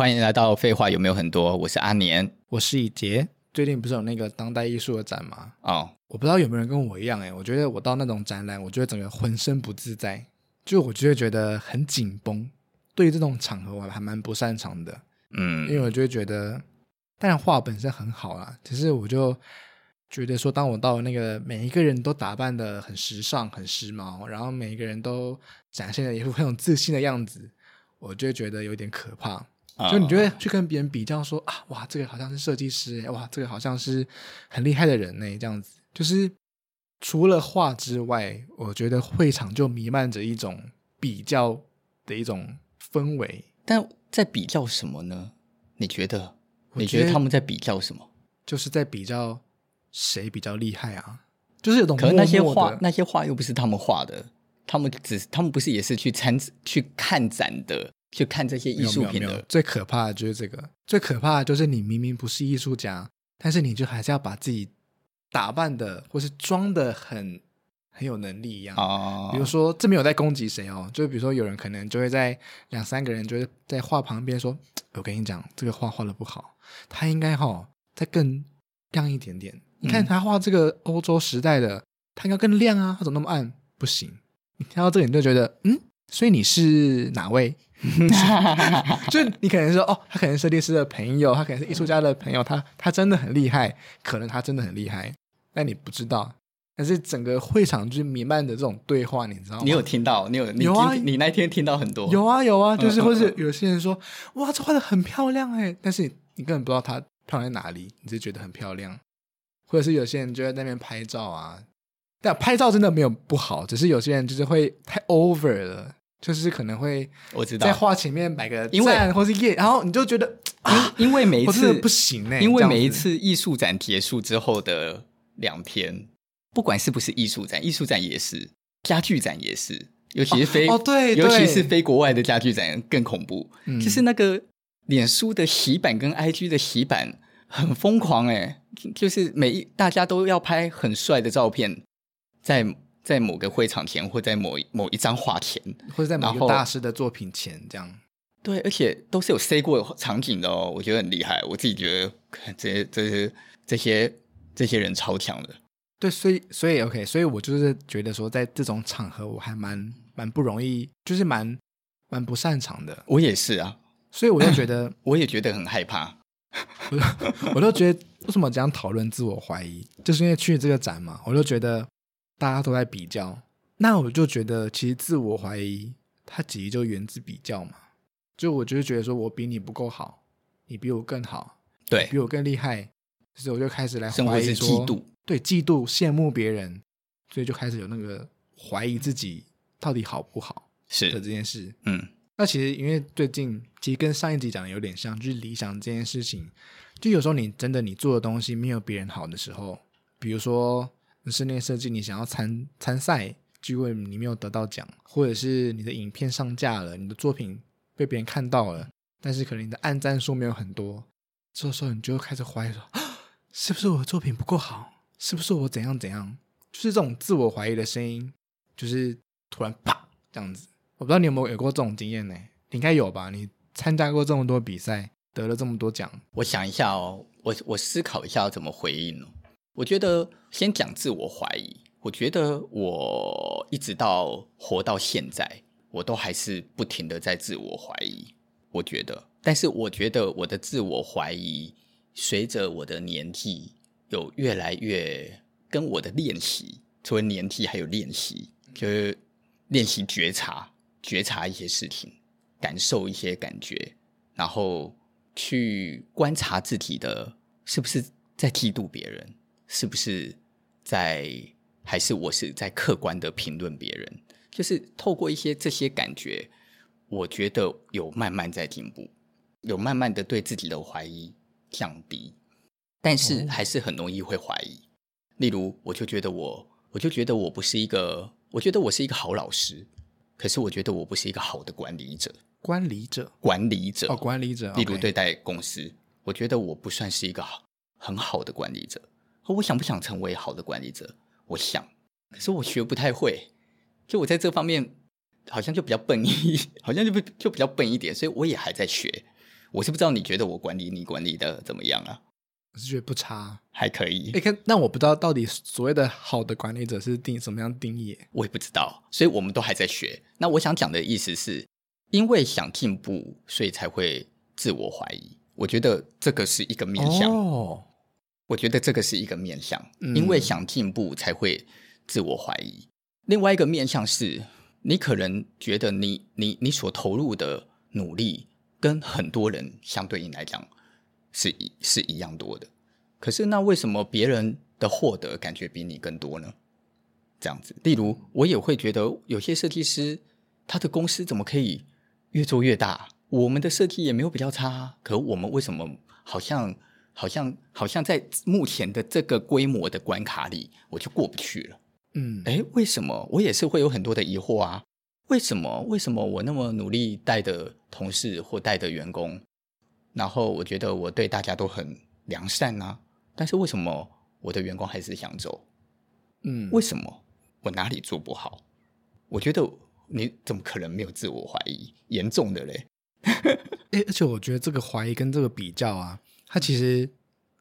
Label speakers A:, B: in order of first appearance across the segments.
A: 欢迎来到废话有没有很多？我是阿年，
B: 我是以杰。最近不是有那个当代艺术的展吗？
A: 哦，
B: 我不知道有没有人跟我一样诶，我觉得我到那种展览，我觉得整个浑身不自在，就我就会觉得很紧绷。对于这种场合，我还蛮不擅长的。
A: 嗯，
B: 因为我就会觉得，当然画本身很好啦，只是我就。觉得说，当我到那个每一个人都打扮的很时尚、很时髦，然后每一个人都展现了一副很有自信的样子，我就觉得有点可怕。就你就会去跟别人比较说啊，哇，这个好像是设计师，哇，这个好像是很厉害的人呢，这样子。就是除了画之外，我觉得会场就弥漫着一种比较的一种氛围。
A: 但在比较什么呢？你觉得？你觉得他们在比较什么？
B: 就是在比较。谁比较厉害啊？就是有种
A: 可能那些画，那些画又不是他们画的，他们只是他们不是也是去参去看展的，去看这些艺术品的。
B: 最可怕的就是这个，最可怕的就是你明明不是艺术家，但是你就还是要把自己打扮的或是装的很很有能力一样。
A: 哦，
B: 比如说这没有在攻击谁哦，就比如说有人可能就会在两三个人就会在画旁边说：“我跟你讲，这个画画的不好，他应该哈、哦、再更亮一点点。”你看他画这个欧洲时代的，他应该更亮啊，他怎么那么暗？不行，你听到这里你就觉得，嗯，所以你是哪位？就你可能说，哦，他可能是设计师的朋友，他可能是艺术家的朋友，他他真的很厉害，可能他真的很厉害，但你不知道。但是整个会场就是弥漫的这种对话，你知道吗？
A: 你有听到？你有？你
B: 有啊？
A: 你那天听到很多？
B: 有啊，有啊，就是或是有些人说，哇，这画的很漂亮哎，但是你根本不知道它漂亮在哪里，你只是觉得很漂亮。或者是有些人就在那边拍照啊，但拍照真的没有不好，只是有些人就是会太 over 了，就是可能会
A: 我知道。
B: 在画前面摆个赞，
A: 因为
B: 或是耶，然后你就觉得啊，
A: 因为每一次
B: 不行呢，
A: 因为每一次艺术展结束之后的两天，不管是不是艺术展，艺术展也是，家具展也是，尤其是非
B: 哦，哦对，
A: 尤其是非国外的家具展更恐怖，
B: 嗯，
A: 就是那个脸书的洗版跟 IG 的洗版。很疯狂哎，就是每一大家都要拍很帅的照片，在在某个会场前，或在某某一张画前，
B: 或者在某个大师的作品前，这样。
A: 对，而且都是有塞过场景的哦，我觉得很厉害。我自己觉得这些这些这些这些人超强的。
B: 对，所以所以 OK，所以我就是觉得说，在这种场合，我还蛮蛮不容易，就是蛮蛮不擅长的。
A: 我也是啊，
B: 所以我就觉得，
A: 我也觉得很害怕。
B: 我就我都觉得，为什么这样讨论自我怀疑？就是因为去这个展嘛，我就觉得大家都在比较，那我就觉得其实自我怀疑它其实就源自比较嘛。就我就是觉得说我比你不够好，你比我更好，
A: 对，
B: 比我更厉害，所以我就开始来怀疑
A: 说，嫉妒，
B: 对，嫉妒、羡慕别人，所以就开始有那个怀疑自己到底好不好是。的这件事，
A: 嗯。
B: 那其实，因为最近其实跟上一集讲的有点像，就是理想这件事情，就有时候你真的你做的东西没有别人好的时候，比如说室内设计，你想要参参赛，结果你没有得到奖，或者是你的影片上架了，你的作品被别人看到了，但是可能你的按赞数没有很多，这时候你就开始怀疑说，是不是我的作品不够好？是不是我怎样怎样？就是这种自我怀疑的声音，就是突然啪这样子。我不知道你有没有有过这种经验呢？你应该有吧？你参加过这么多比赛，得了这么多奖。
A: 我想一下哦，我我思考一下要怎么回应哦。我觉得先讲自我怀疑。我觉得我一直到活到现在，我都还是不停的在自我怀疑。我觉得，但是我觉得我的自我怀疑，随着我的年纪有越来越跟我的练习，除了年纪还有练习，就是练习觉察。觉察一些事情，感受一些感觉，然后去观察自己的是不是在嫉妒别人，是不是在，还是我是在客观的评论别人？就是透过一些这些感觉，我觉得有慢慢在进步，有慢慢的对自己的怀疑降低，但是还是很容易会怀疑。例如，我就觉得我，我就觉得我不是一个，我觉得我是一个好老师。可是我觉得我不是一个好的管理者，
B: 管理者，
A: 管理者，
B: 哦，管理者。
A: 例如对待公司.我觉得我不算是一个很好的管理者。我想不想成为好的管理者？我想，可是我学不太会。就我在这方面好像就比较笨一，好像就不就比较笨一点，所以我也还在学。我是不知道你觉得我管理你管理的怎么样啊？
B: 我是觉得不差，
A: 还可以。
B: 哎，看，那我不知道到底所谓的好的管理者是定什么样定义？
A: 我也不知道，所以我们都还在学。那我想讲的意思是，因为想进步，所以才会自我怀疑。我觉得这个是一个面向。哦，我觉得这个是一个面向，嗯，因为想进步才会自我怀疑。另外一个面向是，你可能觉得你你你所投入的努力跟很多人相对应来讲是一是一样多的，可是那为什么别人的获得感觉比你更多呢？这样子，例如我也会觉得有些设计师他的公司怎么可以越做越大？我们的设计也没有比较差，可我们为什么好像好像好像在目前的这个规模的关卡里，我就过不去了？嗯，诶，为什么？我也是会有很多的疑惑啊。为什么？为什么我那么努力带的同事或带的员工，然后我觉得我对大家都很良善呢、啊？但是为什么我的员工还是想走？嗯，为什么？我哪里做不好？我觉得你怎么可能没有自我怀疑？严重的嘞！
B: 而且我觉得这个怀疑跟这个比较啊，它其实，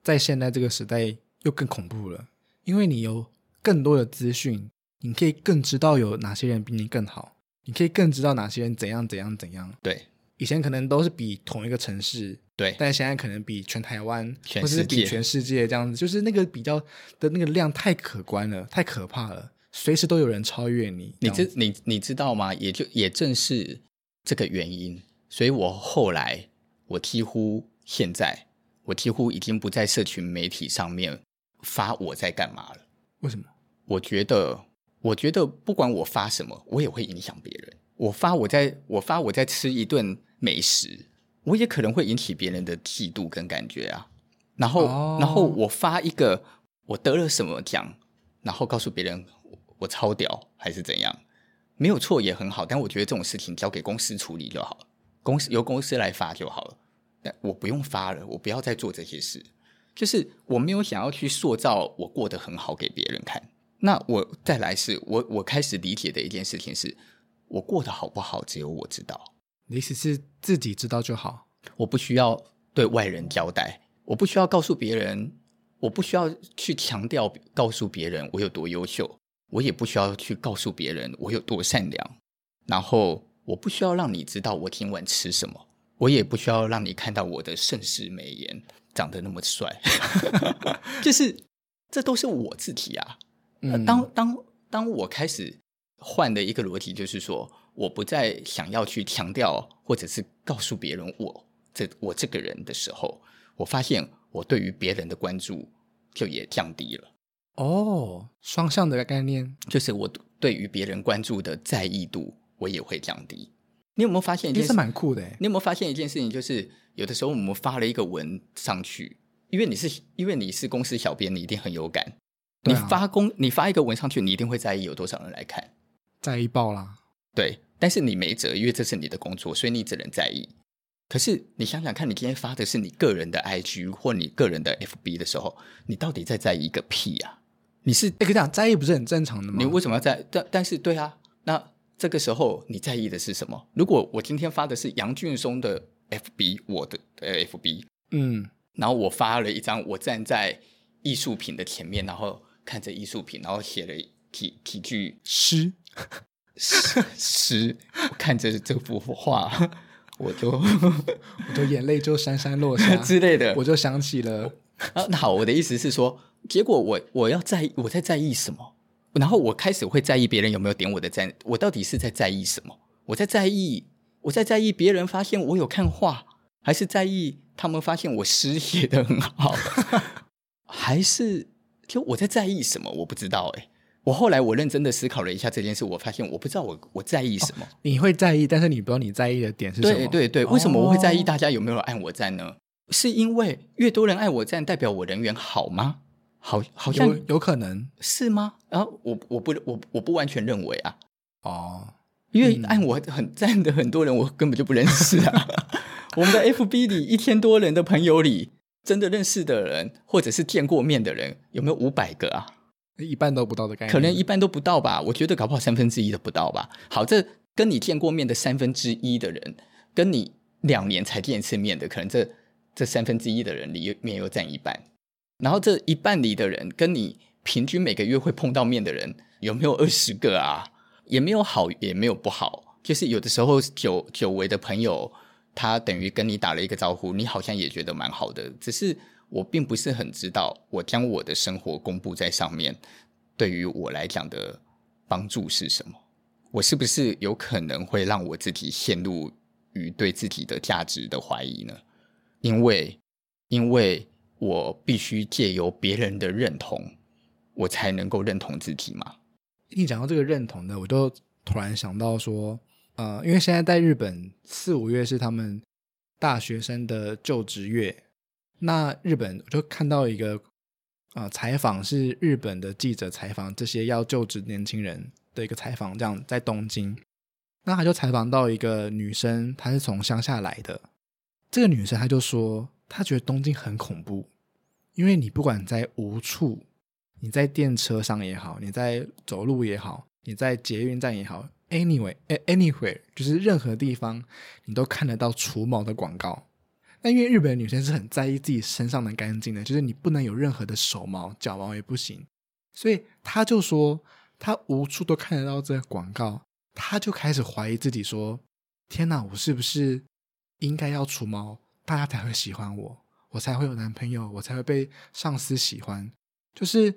B: 在现在这个时代又更恐怖了，因为你有更多的资讯，你可以更知道有哪些人比你更好。你可以更知道哪些人怎样怎样怎样。
A: 对，
B: 以前可能都是比同一个城市，
A: 对，
B: 但现在可能比全台湾，
A: 全
B: 或是比全世界这样子，就是那个比较的那个量太可观了，太可怕了，随时都有人超越你。
A: 你知你你知道吗？也就也正是这个原因，所以我后来我几乎现在我几乎已经不在社群媒体上面发我在干嘛了。
B: 为什么？
A: 我觉得。我觉得不管我发什么，我也会影响别人。我发我在我发我在吃一顿美食，我也可能会引起别人的嫉妒跟感觉啊。然后，oh. 然后我发一个我得了什么奖，然后告诉别人我超屌还是怎样，没有错也很好。但我觉得这种事情交给公司处理就好了，公司由公司来发就好了。但我不用发了，我不要再做这些事。就是我没有想要去塑造我过得很好给别人看。那我再来是我我开始理解的一件事情是，我过得好不好只有我知道。
B: 你意思是自己知道就好，
A: 我不需要对外人交代，我不需要告诉别人，我不需要去强调告诉别人我有多优秀，我也不需要去告诉别人我有多善良。然后我不需要让你知道我今晚吃什么，我也不需要让你看到我的盛世美颜长得那么帅，就是这都是我自己啊。嗯，当当当我开始换的一个逻辑，就是说，我不再想要去强调或者是告诉别人我这我这个人的时候，我发现我对于别人的关注就也降低了。
B: 哦，双向的概念，
A: 就是我对于别人关注的在意度，我也会降低。你有没有发现一件事？
B: 是蛮酷的。
A: 你有没有发现一件事情？就是有的时候我们发了一个文上去，因为你是因为你是公司小编，你一定很有感。你发公，你发一个文上去，你一定会在意有多少人来看，
B: 在意爆啦。
A: 对，但是你没辙，因为这是你的工作，所以你只能在意。可是你想想看，你今天发的是你个人的 IG 或你个人的 FB 的时候，你到底在在意个屁啊？你是
B: 哎，跟你讲，在意不是很正常的吗？
A: 你为什么要在？但但是对啊，那这个时候你在意的是什么？如果我今天发的是杨俊松的 FB，我的呃 FB，嗯，然后我发了一张我站在艺术品的前面，然后。看着艺术品，然后写了几几句诗诗诗。看着这幅画，我就
B: 我的眼泪就潸潸落下
A: 之类的。
B: 我就想起了
A: 啊，那好，我的意思是说，结果我我要在意，我在在意什么？然后我开始会在意别人有没有点我的赞。我到底是在在意什么？我在在意，我在在意别人发现我有看画，还是在意他们发现我诗写得很好，还是？就我在在意什么？我不知道哎。我后来我认真的思考了一下这件事，我发现我不知道我我在意什么。哦，
B: 你会在意，但是你不知道你在意的点是什么？
A: 对对对，为什么我会在意大家有没有按我赞呢？哦，是因为越多人按我赞，代表我人缘好吗？好，好像
B: 有，有可能
A: 是吗？然后我我不我我不完全认为啊。
B: 哦，
A: 因为按我很赞的很多人，我根本就不认识啊。我们的 FB 里一千多人的朋友里。真的认识的人，或者是见过面的人，有没有五百个啊？
B: 一半都不到的概念，
A: 可能一半都不到吧。我觉得搞不好三分之一都不到吧。好，这跟你见过面的三分之一的人，跟你两年才见一次面的，可能这这三分之一的人里面又占一半，然后这一半里的人跟你平均每个月会碰到面的人有没有二十个啊？也没有好，也没有不好，就是有的时候久久违的朋友，他等于跟你打了一个招呼，你好像也觉得蛮好的，只是我并不是很知道，我将我的生活公布在上面，对于我来讲的帮助是什么？我是不是有可能会让我自己陷入于对自己的价值的怀疑呢？因为，因为我必须借由别人的认同，我才能够认同自己嘛。
B: 一讲到这个认同的，我就突然想到说，呃，因为现在在日本四五月是他们大学生的就职月，那日本我就看到一个、呃、采访，是日本的记者采访这些要就职年轻人。的一个采访，这样在东京，那他就采访到一个女生，她是从乡下来的。这个女生她就说，他觉得东京很恐怖，因为你不管在无处，你在电车上也好，你在走路也好，你在捷运站也好，anyway，anywhere，就是任何地方，你都看得到除毛的广告。那因为日本女生是很在意自己身上的干净的，就是你不能有任何的手毛、脚毛也不行，所以他就说。他无处都看得到这个广告，他就开始怀疑自己说：“天哪，我是不是应该要除毛，大家才会喜欢我，我才会有男朋友，我才会被上司喜欢？”就是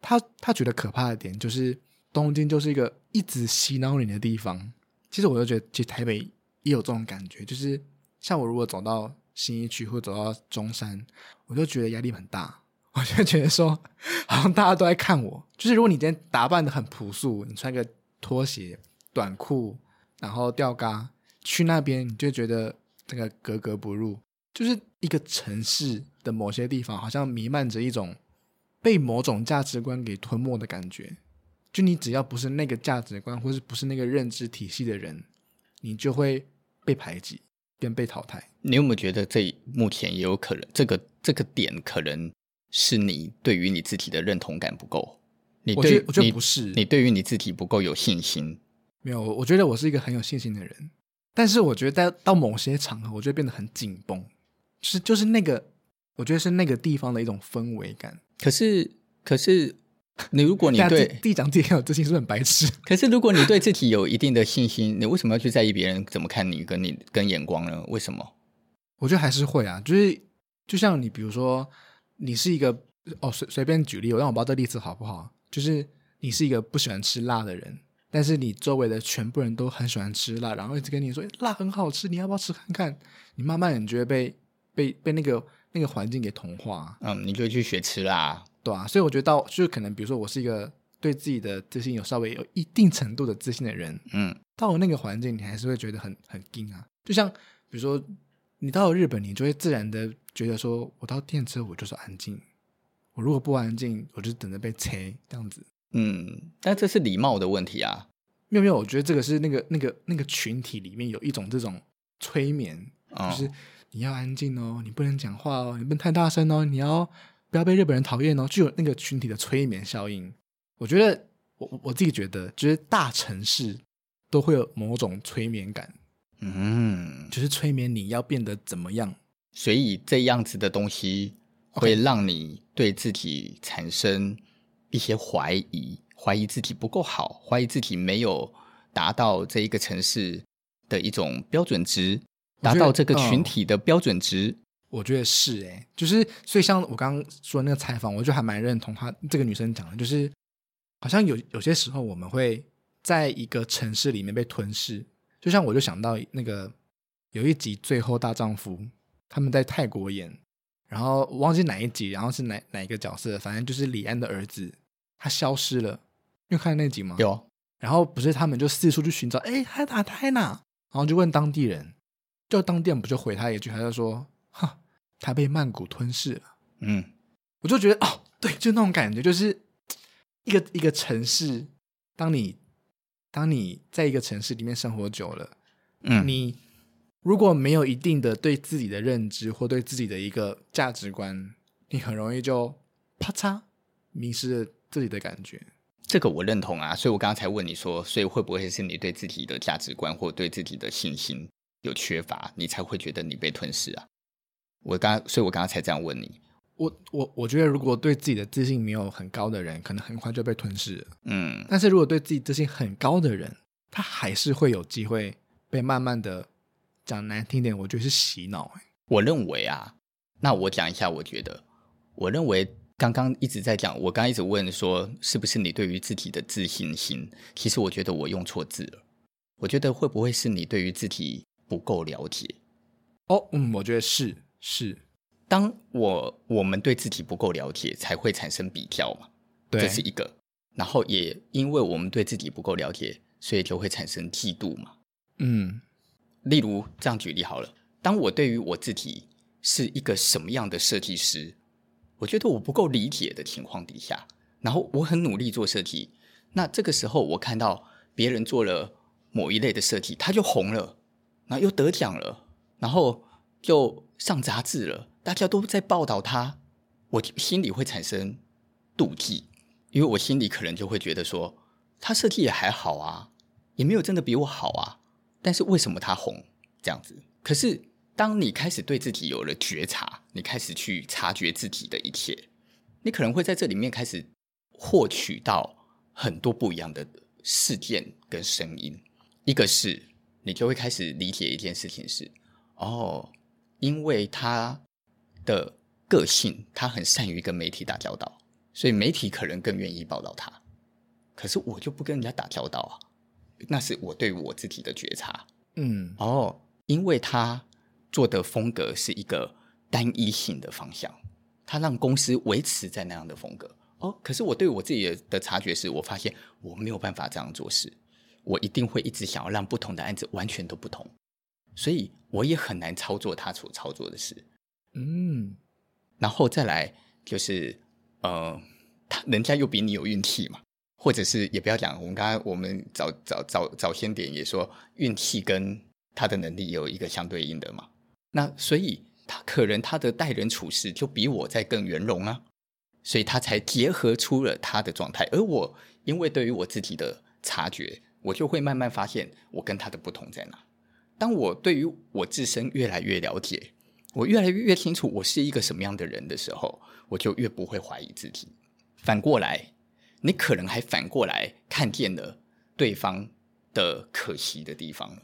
B: 他他觉得可怕的点，就是东京就是一个一直洗脑你的地方。其实我就觉得，其实台北也有这种感觉，就是像我如果走到新一区或走到中山，我就觉得压力很大。我就觉得说，好像大家都在看我。就是如果你今天打扮得很朴素，你穿个拖鞋、短裤，然后吊嘎去那边，你就觉得这个格格不入。就是一个城市的某些地方，好像弥漫着一种被某种价值观给吞没的感觉。就你只要不是那个价值观，或是不是那个认知体系的人，你就会被排挤，跟被淘汰。
A: 你有没有觉得这目前也有可能，这个这个点可能？是你对于你自己的认同感不够，你对
B: 我觉得，不是，
A: 你对于你自己不够有信心。
B: 没有，我觉得我是一个很有信心的人，但是我觉得在到某些场合，我就会变得很紧绷，就是就是那个，我觉得是那个地方的一种氛围感。
A: 可是，可是你如果你对
B: 自己讲自己很有自信，是很白痴？
A: 可是如果你对自己有一定的信心，你为什么要去在意别人怎么看你，跟你跟眼光呢？为什么？
B: 我觉得还是会啊，就是就像你比如说。你是一个哦，随随便举例，我让我不知道这例子好不好？就是你是一个不喜欢吃辣的人，但是你周围的全部人都很喜欢吃辣，然后一直跟你说辣很好吃，你要不要吃看看？你慢慢你觉得被被被那个那个环境给同化，
A: 嗯，你就去学吃啦，
B: 对啊。所以我觉得到就是可能，比如说我是一个对自己的自信有稍微有一定程度的自信的人，
A: 嗯，
B: 到了那个环境，你还是会觉得很很惊啊。就像比如说你到了日本，你就会自然的。觉得说，我到电车我就是安静，我如果不安静，我就等着被催这样子。
A: 嗯，但这是礼貌的问题啊。
B: 没有没有，我觉得这个是那个那个那个群体里面有一种这种催眠，
A: 哦、
B: 就是你要安静哦，你不能讲话哦，你不能太大声哦，你要不要被日本人讨厌哦，就有那个群体的催眠效应。我觉得我我自己觉得，就是大城市都会有某种催眠感，
A: 嗯，
B: 就是催眠你要变得怎么样。
A: 所以这样子的东西会让你对自己产生一些怀疑怀疑自己不够好，怀疑自己没有达到这一个城市的一种标准值，达到这个群体的标准值。
B: 我觉得是诶，就是所以像我刚刚说的那个采访，我就还蛮认同她这个女生讲的，就是好像有有些时候我们会在一个城市里面被吞噬，就像我就想到那个有一集《最后大丈夫》。他们在泰国演，然后我忘记哪一集，然后是哪哪一个角色，反正就是李安的儿子，他消失了。你有看那集吗？
A: 有。
B: 然后不是他们就四处去寻找，哎，他哪他哪？然后就问当地人，就当店不就回他一句，他就说，哈，他被曼谷吞噬了。
A: 嗯，
B: 我就觉得哦，对，就那种感觉，就是一个一个城市，当你当你在一个城市里面生活久了，
A: 嗯，
B: 你。如果没有一定的对自己的认知或对自己的一个价值观，你很容易就啪嚓迷失了自己的感觉。
A: 这个我认同啊，所以我刚刚才问你说，所以会不会是你对自己的价值观或对自己的信心有缺乏，你才会觉得你被吞噬啊。我刚，所以我刚刚才这样问你。
B: 我我我觉得，如果对自己的自信没有很高的人，可能很快就被吞噬了。
A: 嗯，
B: 但是如果对自己自信很高的人，他还是会有机会被慢慢的讲难听点，我觉得是洗脑。
A: 我认为啊，那我讲一下，我觉得，我认为刚刚一直在讲，我刚刚一直问说，是不是你对于自己的自信心？其实我觉得我用错字了。我觉得会不会是你对于自己不够了解？
B: 哦，嗯，我觉得是是。
A: 当我我们对自己不够了解，才会产生比较嘛，
B: 对，
A: 这是一个。然后也因为我们对自己不够了解，所以就会产生嫉妒嘛。
B: 嗯，
A: 例如这样举例好了，当我对于我自己是一个什么样的设计师，我觉得我不够理解的情况底下，然后我很努力做设计，那这个时候我看到别人做了某一类的设计，他就红了，然后又得奖了，然后就上杂志了。大家都在报道他，我心里会产生妒忌，因为我心里可能就会觉得说，他设计也还好啊，也没有真的比我好啊，但是为什么他红这样子？可是当你开始对自己有了觉察，你开始去察觉自己的一切，你可能会在这里面开始获取到很多不一样的事件跟声音。一个是你就会开始理解一件事情是，哦，因为他。的个性，他很善于跟媒体打交道，所以媒体可能更愿意报道他。可是我就不跟人家打交道啊，那是我对我自己的觉察。
B: 嗯，
A: 哦，因为他做的风格是一个单一性的方向，他让公司维持在那样的风格。哦，可是我对我自己的察觉是，我发现我没有办法这样做事，我一定会一直想要让不同的案子完全都不同，所以我也很难操作他所操作的事。
B: 嗯，
A: 然后再来就是，呃，他人家又比你有运气嘛，或者是也不要讲，我们刚刚我们早早早早先点也说，运气跟他的能力有一个相对应的嘛。那所以他可能他的待人处事就比我在更圆融啊，所以他才结合出了他的状态。而我因为对于我自己的察觉，我就会慢慢发现我跟他的不同在哪。当我对于我自身越来越了解。我越来越清楚我是一个什么样的人的时候，我就越不会怀疑自己。反过来，你可能还反过来看见了对方的可惜的地方了。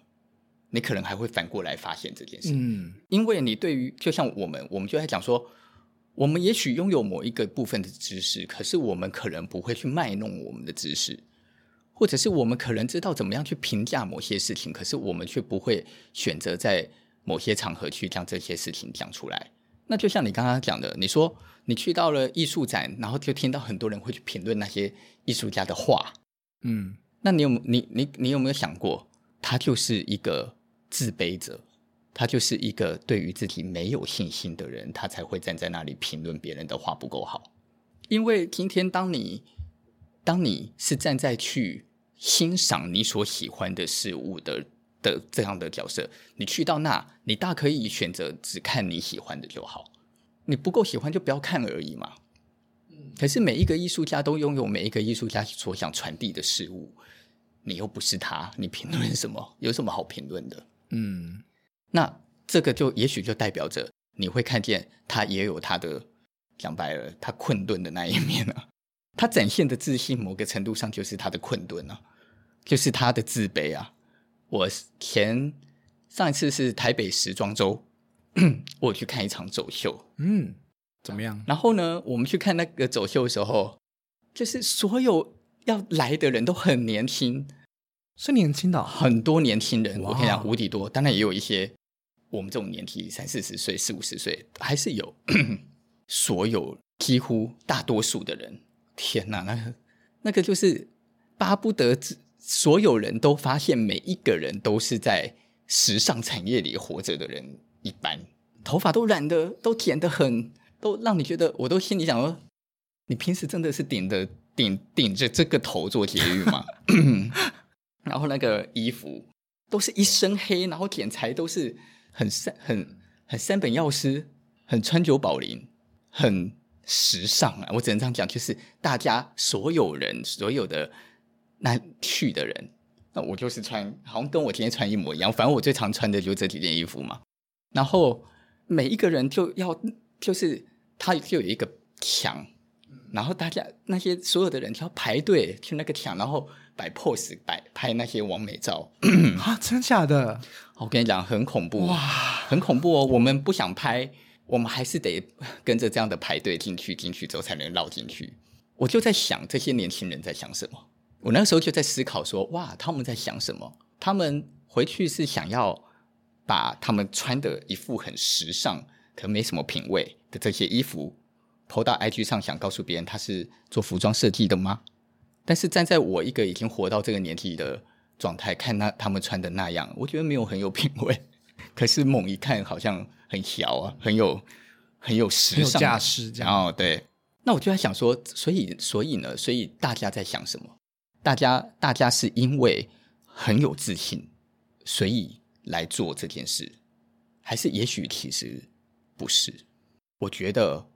A: 你可能还会反过来发现这件事。
B: 嗯，
A: 因为你对于就像我们，我们就在讲说，我们也许拥有某一个部分的知识，可是我们可能不会去卖弄我们的知识，或者是我们可能知道怎么样去评价某些事情，可是我们却不会选择在。某些场合去将这些事情讲出来，那就像你刚刚讲的，你说你去到了艺术展，然后就听到很多人会去评论那些艺术家的画，
B: 嗯，
A: 那你有你你你有没有想过，他就是一个自卑者，他就是一个对于自己没有信心的人，他才会站在那里评论别人的画不够好。因为今天当你当你是站在去欣赏你所喜欢的事物的。的这样的角色，你去到那，你大可以选择只看你喜欢的就好。你不够喜欢就不要看而已嘛。可是每一个艺术家都拥有每一个艺术家所想传递的事物，你又不是他，你评论什么？有什么好评论的？
B: 嗯，
A: 那这个就也许就代表着你会看见他也有他的讲白了，他困顿的那一面啊。他展现的自信，某个程度上就是他的困顿啊，就是他的自卑啊。我前上一次是台北时装周，我去看一场走秀，
B: 嗯，怎么样？
A: 然后呢，我们去看那个走秀的时候，就是所有要来的人都很年轻，
B: 是年轻的哦，
A: 很多年轻人。我跟你讲，无敌多，当然也有一些我们这种年纪三四十岁、四五十岁，还是有。所有几乎大多数的人，天哪，那个那个就是巴不得所有人都发现，每一个人都是在时尚产业里活着的人一般，头发都染的，都剪得很，都让你觉得，我都心里想说，你平时真的是顶着顶顶着这个头做节育吗？然后那个衣服都是一身黑，然后剪裁都是很三很很三本药师，很川久保玲，很时尚啊！我只能这样讲，就是大家所有人所有的。那去的人那我就是穿，好像跟我今天穿一模一样。反正我最常穿的就这几件衣服嘛。然后每一个人就要，就是他就有一个墙，然后大家那些所有的人就要排队去那个墙，然后摆 pose，摆拍那些完美照。
B: 啊，真假的？
A: 我跟你讲，很恐怖哇，很恐怖哦。我们不想拍。我们还是得跟着这样的排队进去，进去之后才能绕进去。我就在想，这些年轻人在想什么？我那个时候就在思考说，哇，他们在想什么？他们回去是想要把他们穿的一副很时尚，可没什么品味的这些衣服，PO 到 IG 上，想告诉别人他是做服装设计的吗？但是站在我一个已经活到这个年纪的状态，看那他们穿的那样，我觉得没有很有品味。可是猛一看，好像。很小啊，很有很有时尚
B: 架势，这样
A: 哦。对，那我就在想说，所以所以呢，所以大家在想什么？大家大家是因为很有自信，所以来做这件事，还是也许其实不是？我觉得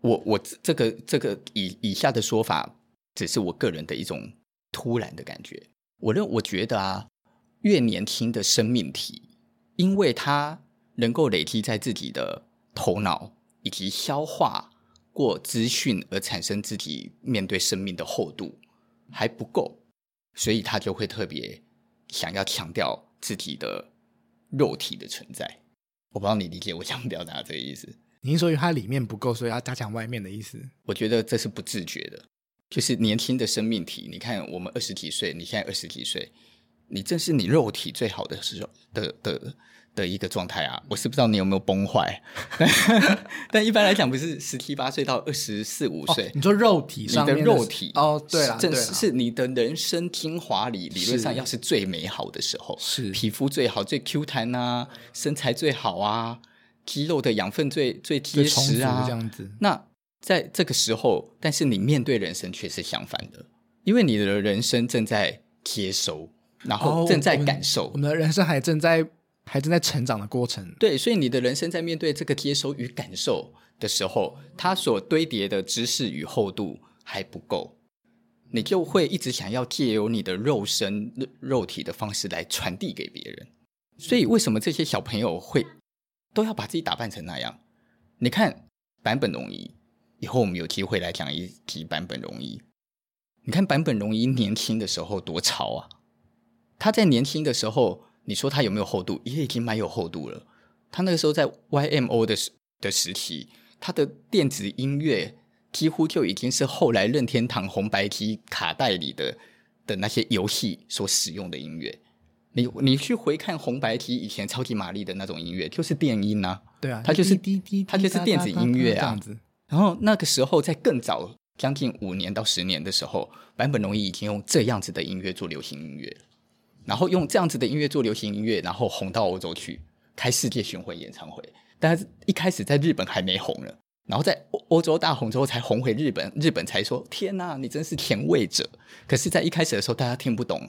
A: 我，我这个这个以以下的说法，只是我个人的一种突然的感觉。我认我觉得啊，越年轻的生命体，因为他。能够累积在自己的头脑，以及消化过资讯而产生自己面对生命的厚度还不够，所以他就会特别想要强调自己的肉体的存在。我不知道你理解我想表达这个意思。
B: 您说它里面不够，所以要加强外面的意思？
A: 我觉得这是不自觉的，就是年轻的生命体。你看，我们二十几岁，你现在二十几岁，你正是你肉体最好的时候的的。的一个状态啊，我是不知道你有没有崩坏，但一般来讲不是十七八岁到二十四五岁，
B: 你说肉体上
A: 的肉体
B: 哦，对啊，
A: 正是是你的人生精华里，理论上要是最美好的时候，
B: 是
A: 皮肤最好、最 Q 弹啊，身材最好啊，肌肉的养分最最结实啊，
B: 这样子。
A: 那在这个时候，但是你面对人生却是相反的，因为你的人生正在接收，然后正在感受，
B: 哦，我们的人生还正在。还正在成长的过程，
A: 对，所以你的人生在面对这个接收与感受的时候，它所堆叠的知识与厚度还不够，你就会一直想要借由你的肉身、肉体的方式来传递给别人。所以，为什么这些小朋友会都要把自己打扮成那样？你看坂本龙一，以后我们有机会来讲一集坂本龙一。你看坂本龙一年轻的时候多潮啊！他在年轻的时候。你说它有没有厚度？也已经蛮有厚度了。他那个时候在 YMO 的时的时期，他的电子音乐几乎就已经是后来任天堂红白机卡带里的的那些游戏所使用的音乐。你你去回看红白机以前超级玛丽的那种音乐，就是电音啊。
B: 对啊，
A: 它就是滴滴它就是电子音乐啊。然后那个时候在更早将近五年到十年的时候，坂本龙一已经用这样子的音乐做流行音乐了。然后用这样子的音乐做流行音乐，然后红到欧洲去开世界巡回演唱会。但是一开始在日本还没红呢，然后在欧欧洲大红之后才红回日本，日本才说：“天哪，你真是前卫者。”可是，在一开始的时候，大家听不懂。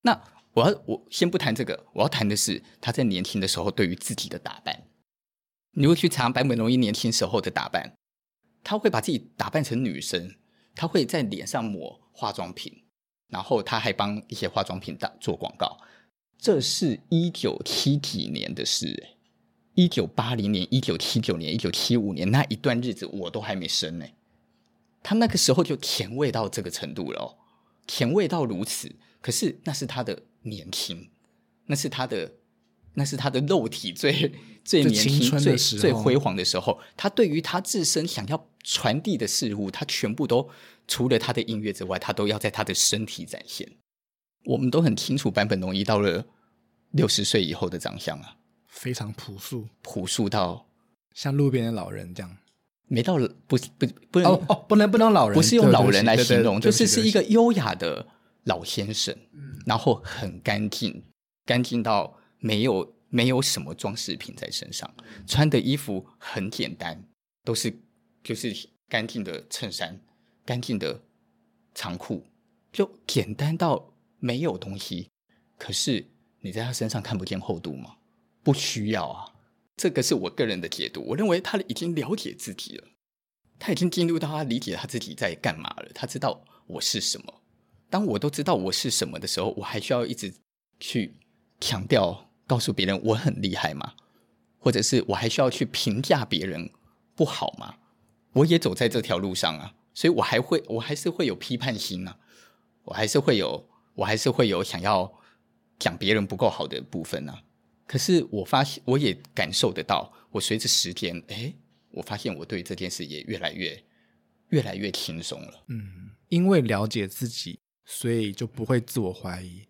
A: 那我要我先不谈这个，我要谈的是他在年轻的时候对于自己的打扮。你会去查坂本龙一年轻时候的打扮，他会把自己打扮成女生，他会在脸上抹化妆品。然后他还帮一些化妆品打做广告，这是一九七几年的事，一九八零年、一九七九年、一九七五年那一段日子，我都还没生呢。他那个时候就前卫到这个程度了，哦前卫到如此。可是那是他的年轻，那是他的，那是他的肉体最最年轻、最最辉煌的时候。他对于他自身想要传递的事物，他全部都。除了他的音乐之外，他都要在他的身体展现。我们都很清楚，坂本龙一到了六十岁以后的长相啊，
B: 非常朴素，
A: 朴素到
B: 像路边的老人这样。
A: 没到不不不能
B: 哦哦，不能不能老人，
A: 不是用老人来形容，就是是一个优雅的老先生，然后很干净，干净到没有没有什么装饰品在身上，穿的衣服很简单，都是就是干净的衬衫。干净的长裤，就简单到没有东西。可是你在他身上看不见厚度吗？不需要啊。这个是我个人的解读。我认为他已经了解自己了，他已经进入到他理解他自己在干嘛了。他知道我是什么，当我都知道我是什么的时候，我还需要一直去强调，告诉别人我很厉害吗？或者是我还需要去评价别人不好吗？我也走在这条路上啊，所以我还会，我还是会有批判心啊，我还是会有，我还是会有想要讲别人不够好的部分啊。可是我发现，我也感受得到，我随着时间，哎，我发现我对这件事也越来越，越来越轻松了。
B: 嗯，因为了解自己。所以就不会自我怀疑。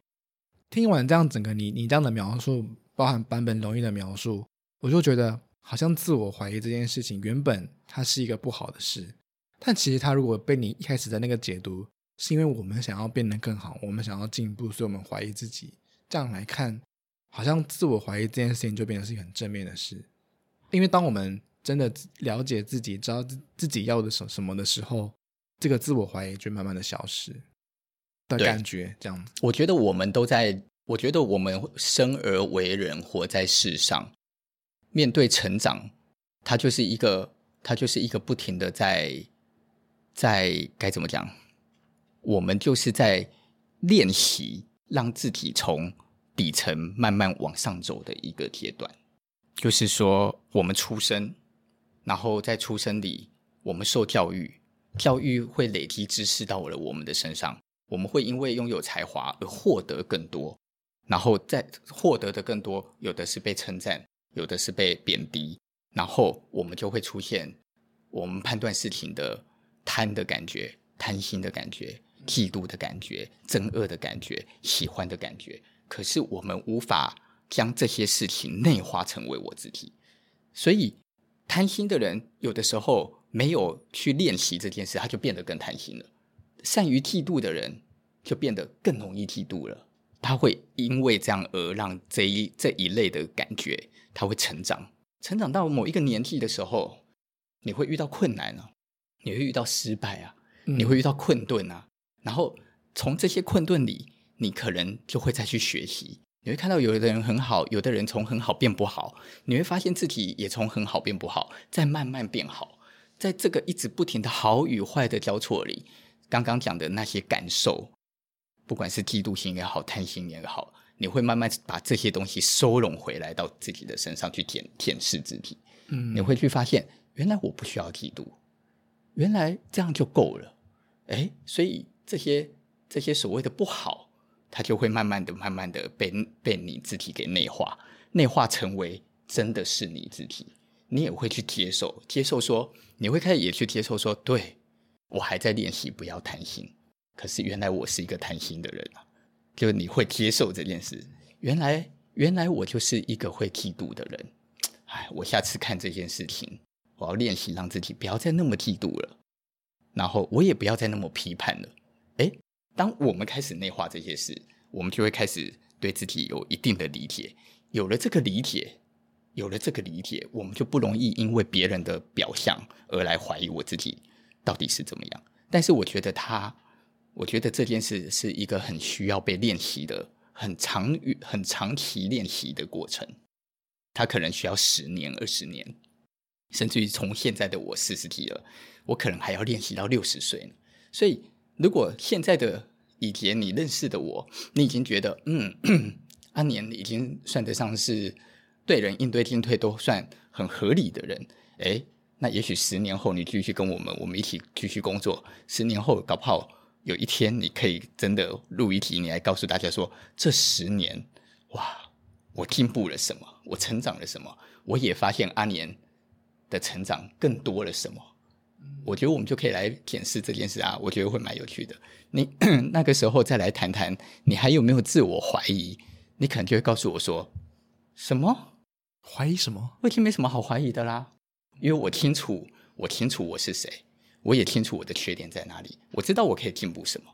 B: 听完这样整个你你这样的描述，包含版本容易的描述，我就觉得好像自我怀疑这件事情原本它是一个不好的事，但其实它如果被你一开始的那个解读，是因为我们想要变得更好，我们想要进步，所以我们怀疑自己。这样来看，好像自我怀疑这件事情就变成是一个很正面的事。因为当我们真的了解自己，知道自己要的什什么的时候，这个自我怀疑就慢慢的消失。的感觉这样子，
A: 我觉得我们都在，我觉得我们生而为人，活在世上，面对成长，它就是一个，它就是一个不停的在，在该怎么讲？我们就是在练习，让自己从底层慢慢往上走的一个阶段。就是说，我们出生，然后在出生里，我们受教育，教育会累积知识到了我们的身上。我们会因为拥有才华而获得更多，然后再获得的更多，有的是被称赞，有的是被贬低，然后我们就会出现我们判断事情的贪的感觉、贪心的感觉、嫉妒的感觉、憎恶的感觉、喜欢的感觉。可是我们无法将这些事情内化成为我自己，所以贪心的人有的时候没有去练习这件事，他就变得更贪心了。善于嫉妒的人，就变得更容易嫉妒了。他会因为这样而让这一这一类的感觉，他会成长。成长到某一个年纪的时候，你会遇到困难啊，你会遇到失败啊，你会遇到困顿啊。嗯、然后从这些困顿里，你可能就会再去学习。你会看到有的人很好，有的人从很好变不好。你会发现自己也从很好变不好，再慢慢变好。在这个一直不停的好与坏的交错里。刚刚讲的那些感受，不管是嫉妒心也好，贪心也好，你会慢慢把这些东西收拢回来到自己的身上去检检视自己。嗯，你会去发现，原来我不需要嫉妒，原来这样就够了。哎，所以这些这些所谓的不好，它就会慢慢的、慢慢的被被你自己给内化，内化成为真的是你自己。你也会去接受，接受说，你会开始也去接受说，对。我还在练习不要贪心，可是原来我是一个贪心的人啊！就你会接受这件事，原来原来我就是一个会嫉妒的人。哎，我下次看这件事情，我要练习让自己不要再那么嫉妒了，然后我也不要再那么批判了。诶，当我们开始内化这些事，我们就会开始对自己有一定的理解。有了这个理解，有了这个理解，我们就不容易因为别人的表象而来怀疑我自己。到底是怎么样？但是我觉得他，我觉得这件事是一个很需要被练习的、很长、很长期练习的过程。他可能需要十年、二十年，甚至于从现在的我四十几了，我可能还要练习到六十岁呢。所以，如果现在的以前你认识的我，你已经觉得嗯，阿 年已经算得上是对人应对进退都算很合理的人，诶那也许十年后你继续跟我们，我们一起继续工作。十年后搞不好有一天你可以真的录一题，你来告诉大家说，这十年哇，我进步了什么？我成长了什么？我也发现阿年的成长更多了什么？我觉得我们就可以来检视这件事啊，我觉得会蛮有趣的。你 那个时候再来谈谈，你还有没有自我怀疑？你可能就会告诉我说，什么？
B: 怀疑什么？
A: 我已经没什么好怀疑的啦。因为我清楚，我清楚我是谁，我也清楚我的缺点在哪里，我知道我可以进步什么，